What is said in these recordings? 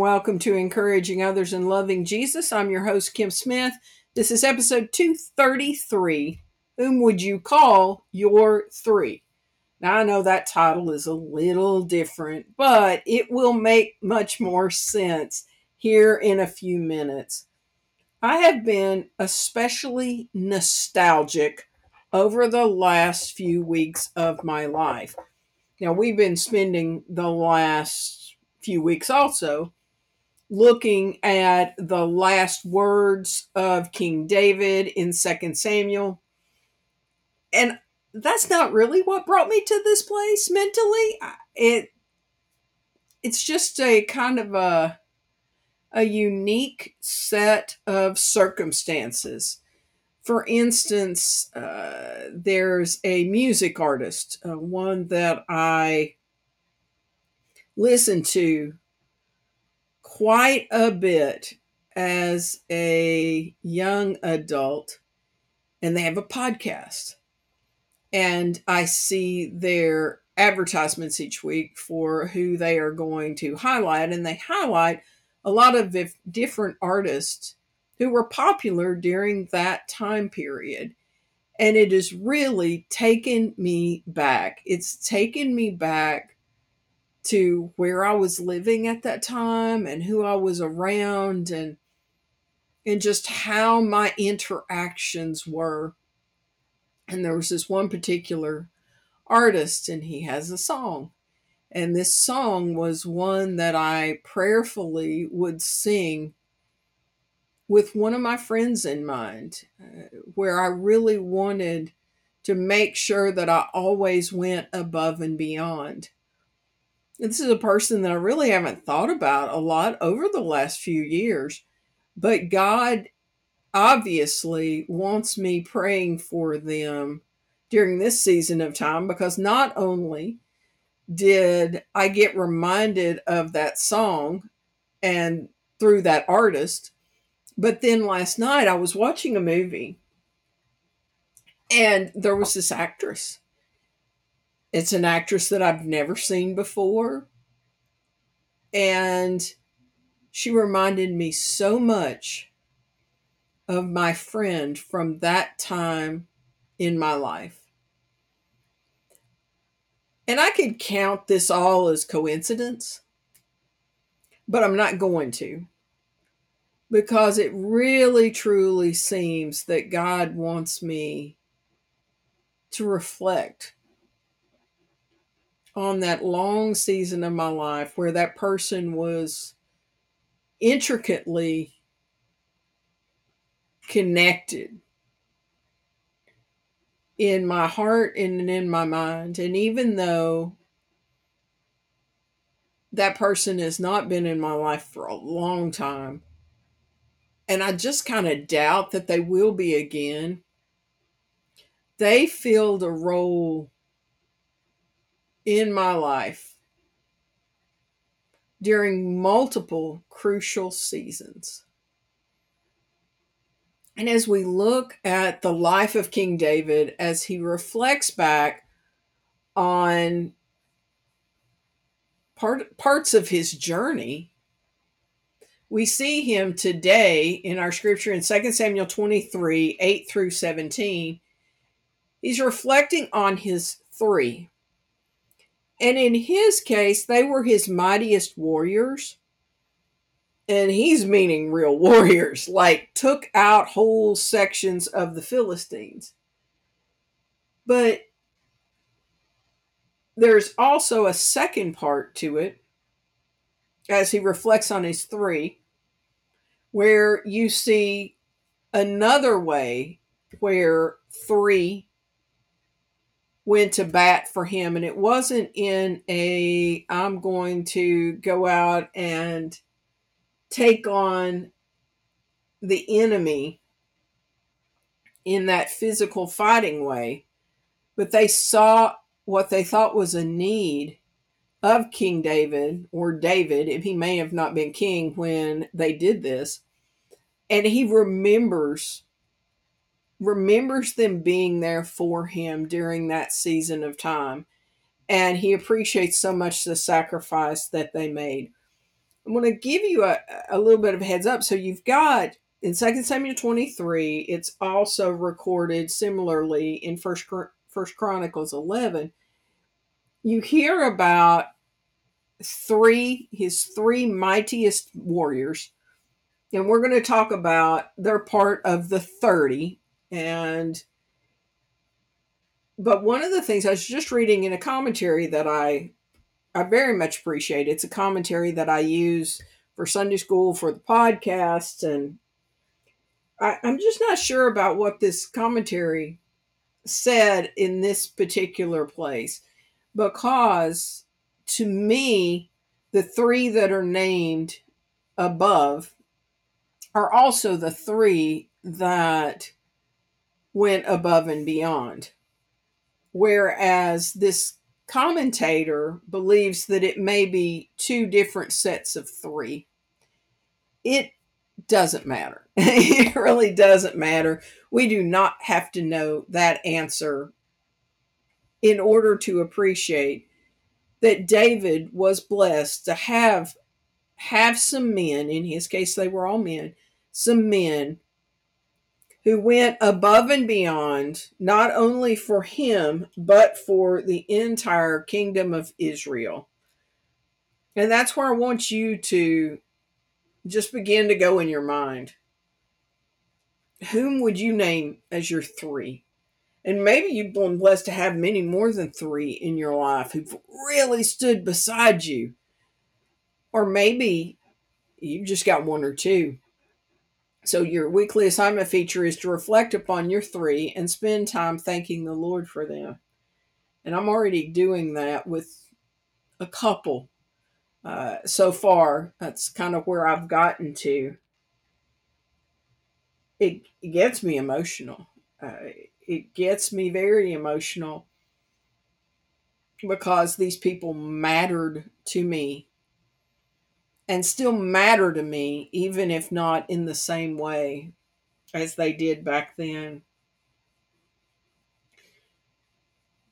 welcome to Encouraging Others in Loving Jesus. I'm your host, Kim Smith. This is episode 233. Whom would you call your three? Now, I know that title is a little different, but it will make much more sense here in a few minutes. I have been especially nostalgic over the last few weeks of my life. Now, we've been spending the last few weeks also looking at the last words of King David in 2 Samuel. And that's not really what brought me to this place mentally. It it's just a kind of a a unique set of circumstances. For instance, uh, there's a music artist, uh, one that I listen to quite a bit as a young adult, and they have a podcast. And I see their advertisements each week for who they are going to highlight, and they highlight a lot of different artists who were popular during that time period. And it has really taken me back. It's taken me back to where I was living at that time and who I was around and and just how my interactions were. And there was this one particular artist and he has a song and this song was one that I prayerfully would sing with one of my friends in mind, uh, where I really wanted to make sure that I always went above and beyond. This is a person that I really haven't thought about a lot over the last few years, but God obviously wants me praying for them during this season of time because not only did I get reminded of that song and through that artist. But then last night I was watching a movie and there was this actress. It's an actress that I've never seen before. And she reminded me so much of my friend from that time in my life. And I could count this all as coincidence, but I'm not going to because it really truly seems that God wants me to reflect on that long season of my life where that person was intricately connected in my heart and in my mind. And even though that person has not been in my life for a long time, and I just kind of doubt that they will be again, they filled a role in my life during multiple crucial seasons. And as we look at the life of King David, as he reflects back on part, parts of his journey, we see him today in our scripture in 2 Samuel 23 8 through 17. He's reflecting on his three. And in his case, they were his mightiest warriors and he's meaning real warriors, like took out whole sections of the Philistines. But there's also a second part to it as he reflects on his three, where you see another way where three went to bat for him. And it wasn't in a, I'm going to go out and take on the enemy in that physical fighting way, but they saw what they thought was a need of King David or David, if he may have not been king when they did this. And he remembers remembers them being there for him during that season of time. And he appreciates so much the sacrifice that they made. I'm going to give you a, a little bit of heads up. So you've got in 2 Samuel 23, it's also recorded similarly in First, First Chronicles 11. You hear about three, his three mightiest warriors. And we're going to talk about they're part of the 30. And but one of the things I was just reading in a commentary that I I very much appreciate. It's a commentary that I use for Sunday school for the podcasts and I, I'm just not sure about what this commentary said in this particular place because to me, the three that are named above are also the three that went above and beyond. Whereas this commentator believes that it may be two different sets of three. It doesn't matter. it really doesn't matter. We do not have to know that answer in order to appreciate that David was blessed to have have some men in his case they were all men some men who went above and beyond, not only for him, but for the entire kingdom of Israel. And that's where I want you to just begin to go in your mind. Whom would you name as your three? And maybe you've been blessed to have many more than three in your life who've really stood beside you. Or maybe you've just got one or two so, your weekly assignment feature is to reflect upon your three and spend time thanking the Lord for them. And I'm already doing that with a couple uh, so far. That's kind of where I've gotten to. It, it gets me emotional. Uh, it gets me very emotional because these people mattered to me and still matter to me, even if not in the same way as they did back then.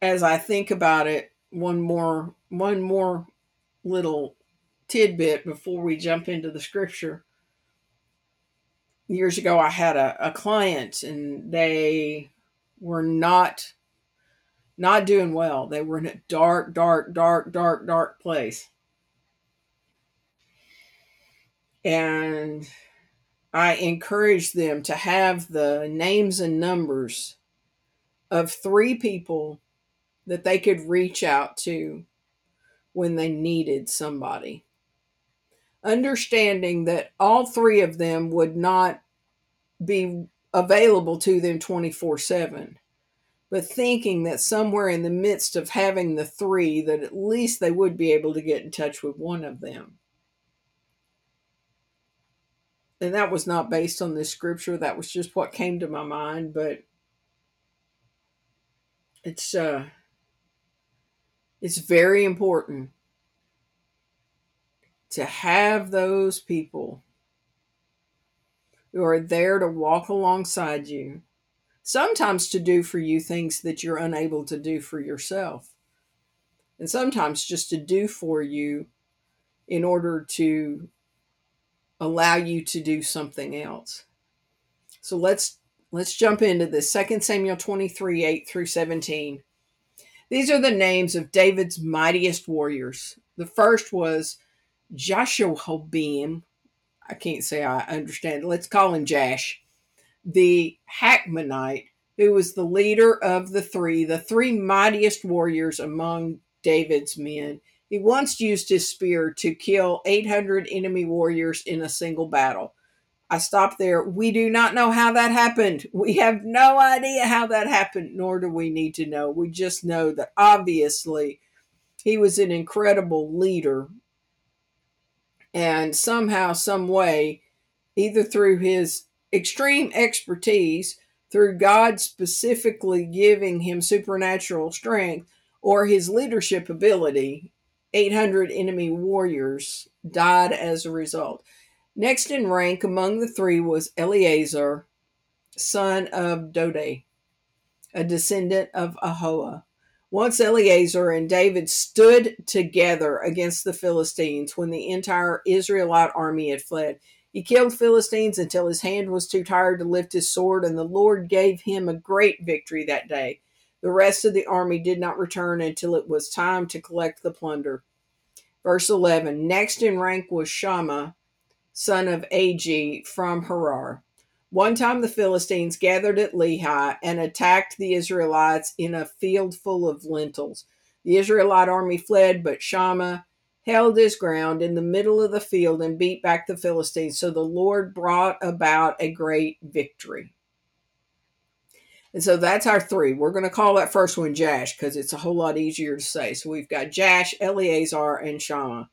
As I think about it, one more one more little tidbit before we jump into the scripture. Years ago, I had a, a client and they were not not doing well. They were in a dark, dark, dark, dark, dark place and I encouraged them to have the names and numbers of three people that they could reach out to when they needed somebody. Understanding that all three of them would not be available to them 24 7, but thinking that somewhere in the midst of having the three, that at least they would be able to get in touch with one of them and that was not based on this scripture. That was just what came to my mind but it's uh it's very important to have those people who are there to walk alongside you sometimes to do for you things that you're unable to do for yourself and sometimes just to do for you in order to allow you to do something else. So let's let's jump into this. 2 Samuel 23, 8 through 17. These are the names of David's mightiest warriors. The first was Joshua Jashobeam. I can't say I understand. Let's call him Jash. The Hacmonite, who was the leader of the three, the three mightiest warriors among David's men. He once used his spear to kill 800 enemy warriors in a single battle. I stopped there. We do not know how that happened. We have no idea how that happened, nor do we need to know. We just know that obviously he was an incredible leader. And somehow, some way, either through his extreme expertise, through God specifically giving him supernatural strength, or his leadership ability, 800 enemy warriors died as a result. Next in rank among the three was Eleazar, son of Dode, a descendant of Ahoah. Once Eleazar and David stood together against the Philistines when the entire Israelite army had fled. He killed Philistines until his hand was too tired to lift his sword, and the Lord gave him a great victory that day. The rest of the army did not return until it was time to collect the plunder. Verse 11 Next in rank was Shammah, son of Agee from Harar. One time the Philistines gathered at Lehi and attacked the Israelites in a field full of lentils. The Israelite army fled, but Shammah held his ground in the middle of the field and beat back the Philistines. So the Lord brought about a great victory. And so that's our three. We're going to call that first one Jash because it's a whole lot easier to say. So we've got Jash, Eleazar, and Shammah.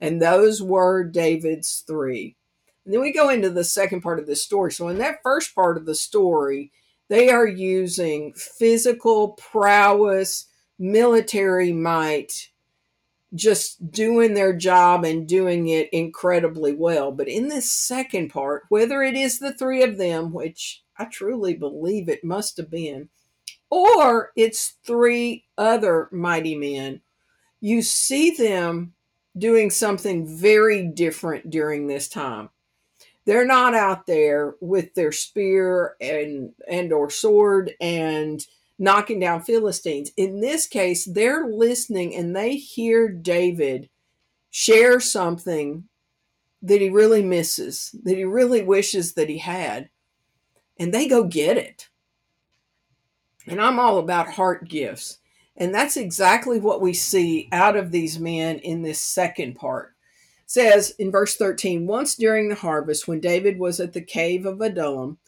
And those were David's three. And then we go into the second part of the story. So in that first part of the story, they are using physical prowess, military might, just doing their job and doing it incredibly well. But in this second part, whether it is the three of them, which I truly believe it must have been, or it's three other mighty men, you see them doing something very different during this time. They're not out there with their spear and and or sword and knocking down philistines. In this case they're listening and they hear david share something that he really misses that he really wishes that he had and they go get it. And i'm all about heart gifts. And that's exactly what we see out of these men in this second part. Says in verse 13 Once during the harvest, when David was at the cave of Adullam,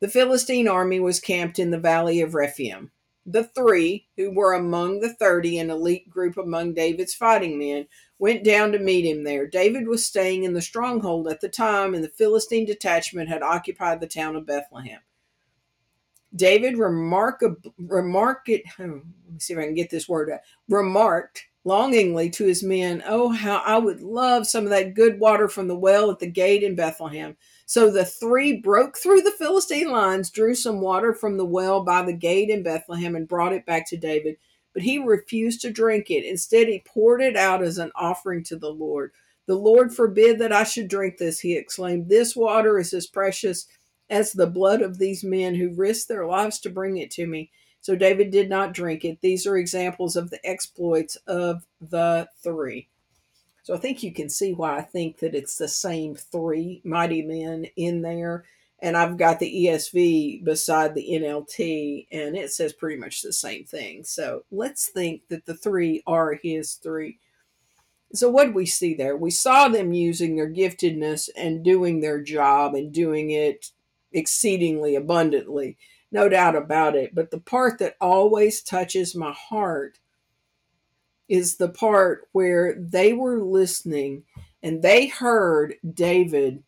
the Philistine army was camped in the valley of Rephaim. The three, who were among the thirty, an elite group among David's fighting men, went down to meet him there. David was staying in the stronghold at the time, and the Philistine detachment had occupied the town of Bethlehem. David remark, remark it, hmm, let me see if I can get this word out, remarked longingly to his men, Oh, how I would love some of that good water from the well at the gate in Bethlehem. So the three broke through the Philistine lines, drew some water from the well by the gate in Bethlehem, and brought it back to David. But he refused to drink it. Instead, he poured it out as an offering to the Lord. The Lord forbid that I should drink this, he exclaimed. This water is as precious as the blood of these men who risked their lives to bring it to me. So David did not drink it. These are examples of the exploits of the three. So I think you can see why I think that it's the same three mighty men in there. And I've got the ESV beside the NLT, and it says pretty much the same thing. So let's think that the three are his three. So, what did we see there? We saw them using their giftedness and doing their job and doing it exceedingly abundantly no doubt about it. But the part that always touches my heart is the part where they were listening and they heard David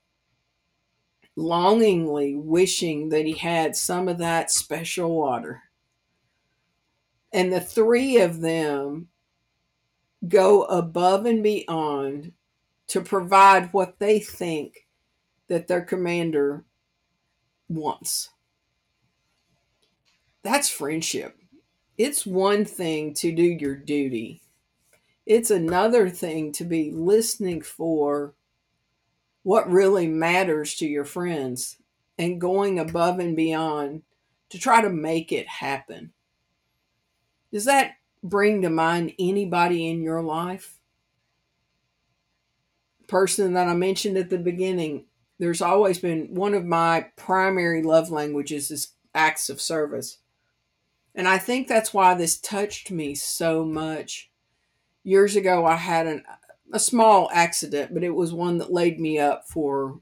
longingly wishing that he had some of that special water. And the three of them go above and beyond to provide what they think that their commander wants. That's friendship. It's one thing to do your duty, it's another thing to be listening for what really matters to your friends and going above and beyond to try to make it happen. Does that bring to mind anybody in your life? Person that I mentioned at the beginning, there's always been one of my primary love languages is acts of service. And I think that's why this touched me so much. Years ago, I had an, a small accident, but it was one that laid me up for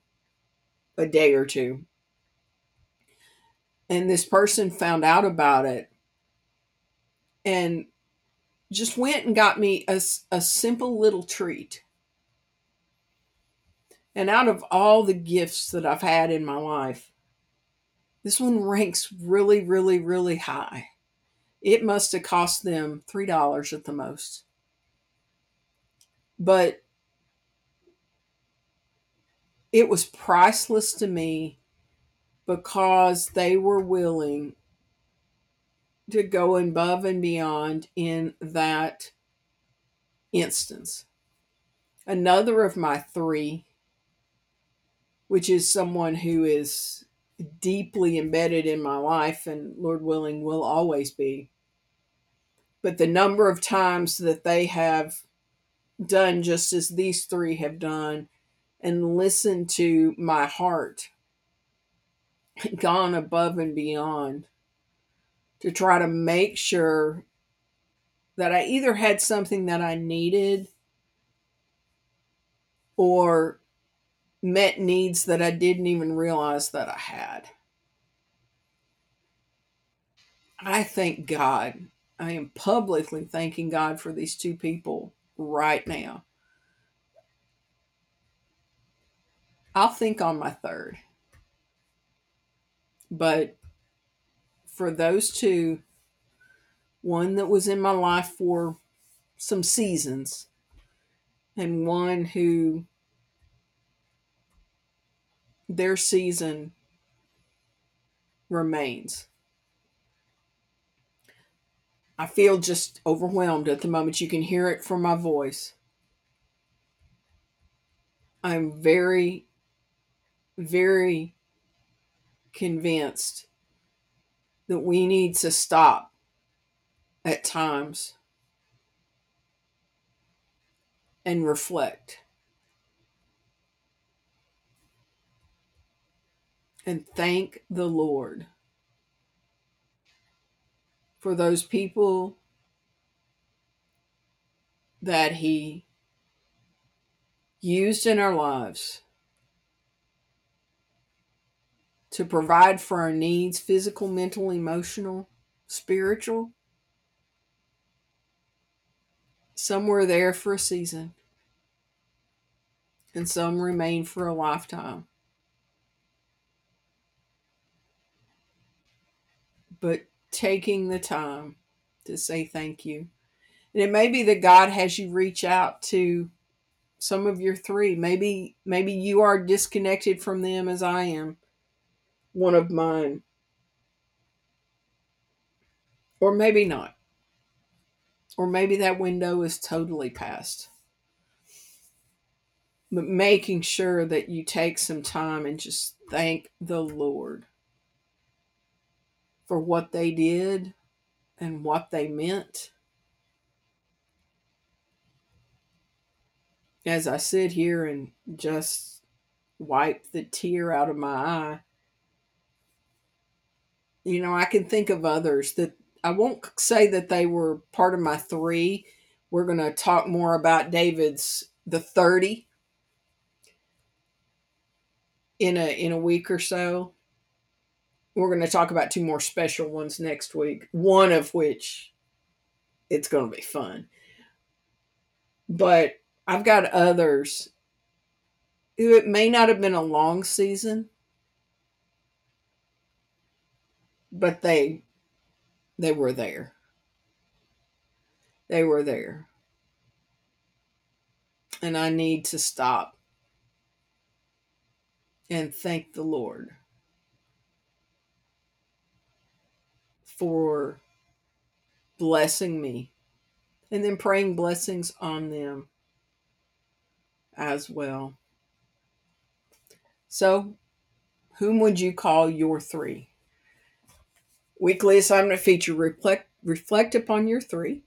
a day or two. And this person found out about it and just went and got me a, a simple little treat. And out of all the gifts that I've had in my life, this one ranks really, really, really high. It must have cost them $3 at the most. But it was priceless to me because they were willing to go above and beyond in that instance. Another of my three, which is someone who is deeply embedded in my life and Lord willing will always be. But the number of times that they have done just as these three have done and listened to my heart, gone above and beyond to try to make sure that I either had something that I needed or met needs that I didn't even realize that I had. I thank God. I am publicly thanking God for these two people right now. I'll think on my third. But for those two, one that was in my life for some seasons, and one who their season remains. I feel just overwhelmed at the moment. You can hear it from my voice. I'm very, very convinced that we need to stop at times and reflect. And thank the Lord for those people that He used in our lives to provide for our needs physical, mental, emotional, spiritual. Some were there for a season, and some remain for a lifetime. But taking the time to say thank you. And it may be that God has you reach out to some of your three. Maybe maybe you are disconnected from them as I am, one of mine. Or maybe not. Or maybe that window is totally past. But making sure that you take some time and just thank the Lord for what they did and what they meant. As I sit here and just wipe the tear out of my eye, you know, I can think of others that I won't say that they were part of my three. We're going to talk more about David's the 30 in a in a week or so we're going to talk about two more special ones next week, one of which it's going to be fun. But I've got others who it may not have been a long season, but they they were there. They were there. And I need to stop and thank the Lord for blessing me and then praying blessings on them as well. So, whom would you call your three? Weekly assignment feature reflect, reflect upon your three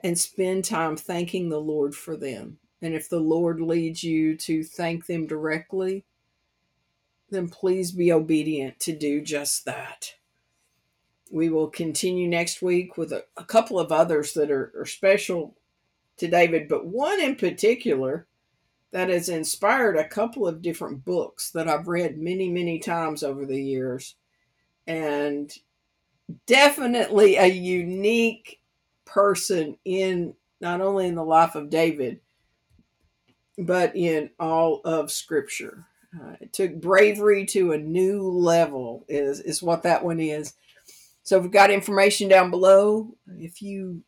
and spend time thanking the Lord for them. And if the Lord leads you to thank them directly, then please be obedient to do just that we will continue next week with a, a couple of others that are, are special to David, but one in particular that has inspired a couple of different books that I've read many, many times over the years. And definitely a unique person in not only in the life of David, but in all of Scripture. Uh, it took bravery to a new level, is, is what that one is. So we've got information down below. If you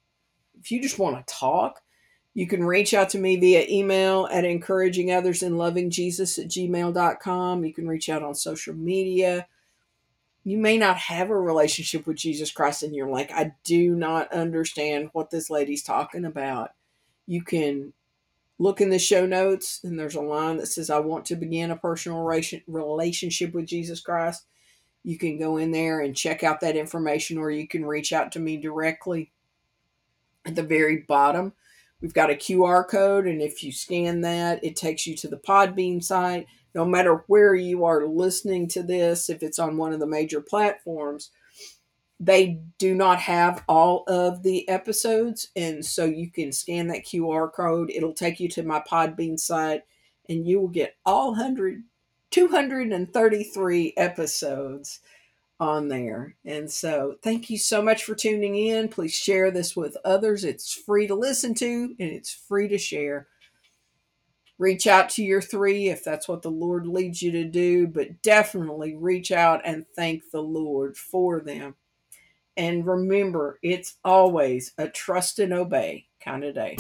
if you just want to talk, you can reach out to me via email at encouraging others in loving Jesus at gmail.com. You can reach out on social media. you may not have a relationship with Jesus Christ and you're like, I do not understand what this lady's talking about. You can look in the show notes and there's a line that says, I want to begin a personal relationship with Jesus Christ. You can go in there and check out that information, or you can reach out to me directly. At the very bottom, we've got a QR code, and if you scan that, it takes you to the Podbean site no matter where you are listening to this, if it's on one of the major platforms, they do not have all of the episodes. And so you can scan that QR code. It'll take you to my Podbean site and you will get all 100, 233 episodes on there. And so thank you so much for tuning in. Please share this with others. It's free to listen to and it's free to share reach out to your three if that's what the Lord leads you to do, but definitely reach out and thank the Lord for them. And remember, it's always a trust and obey kind of day.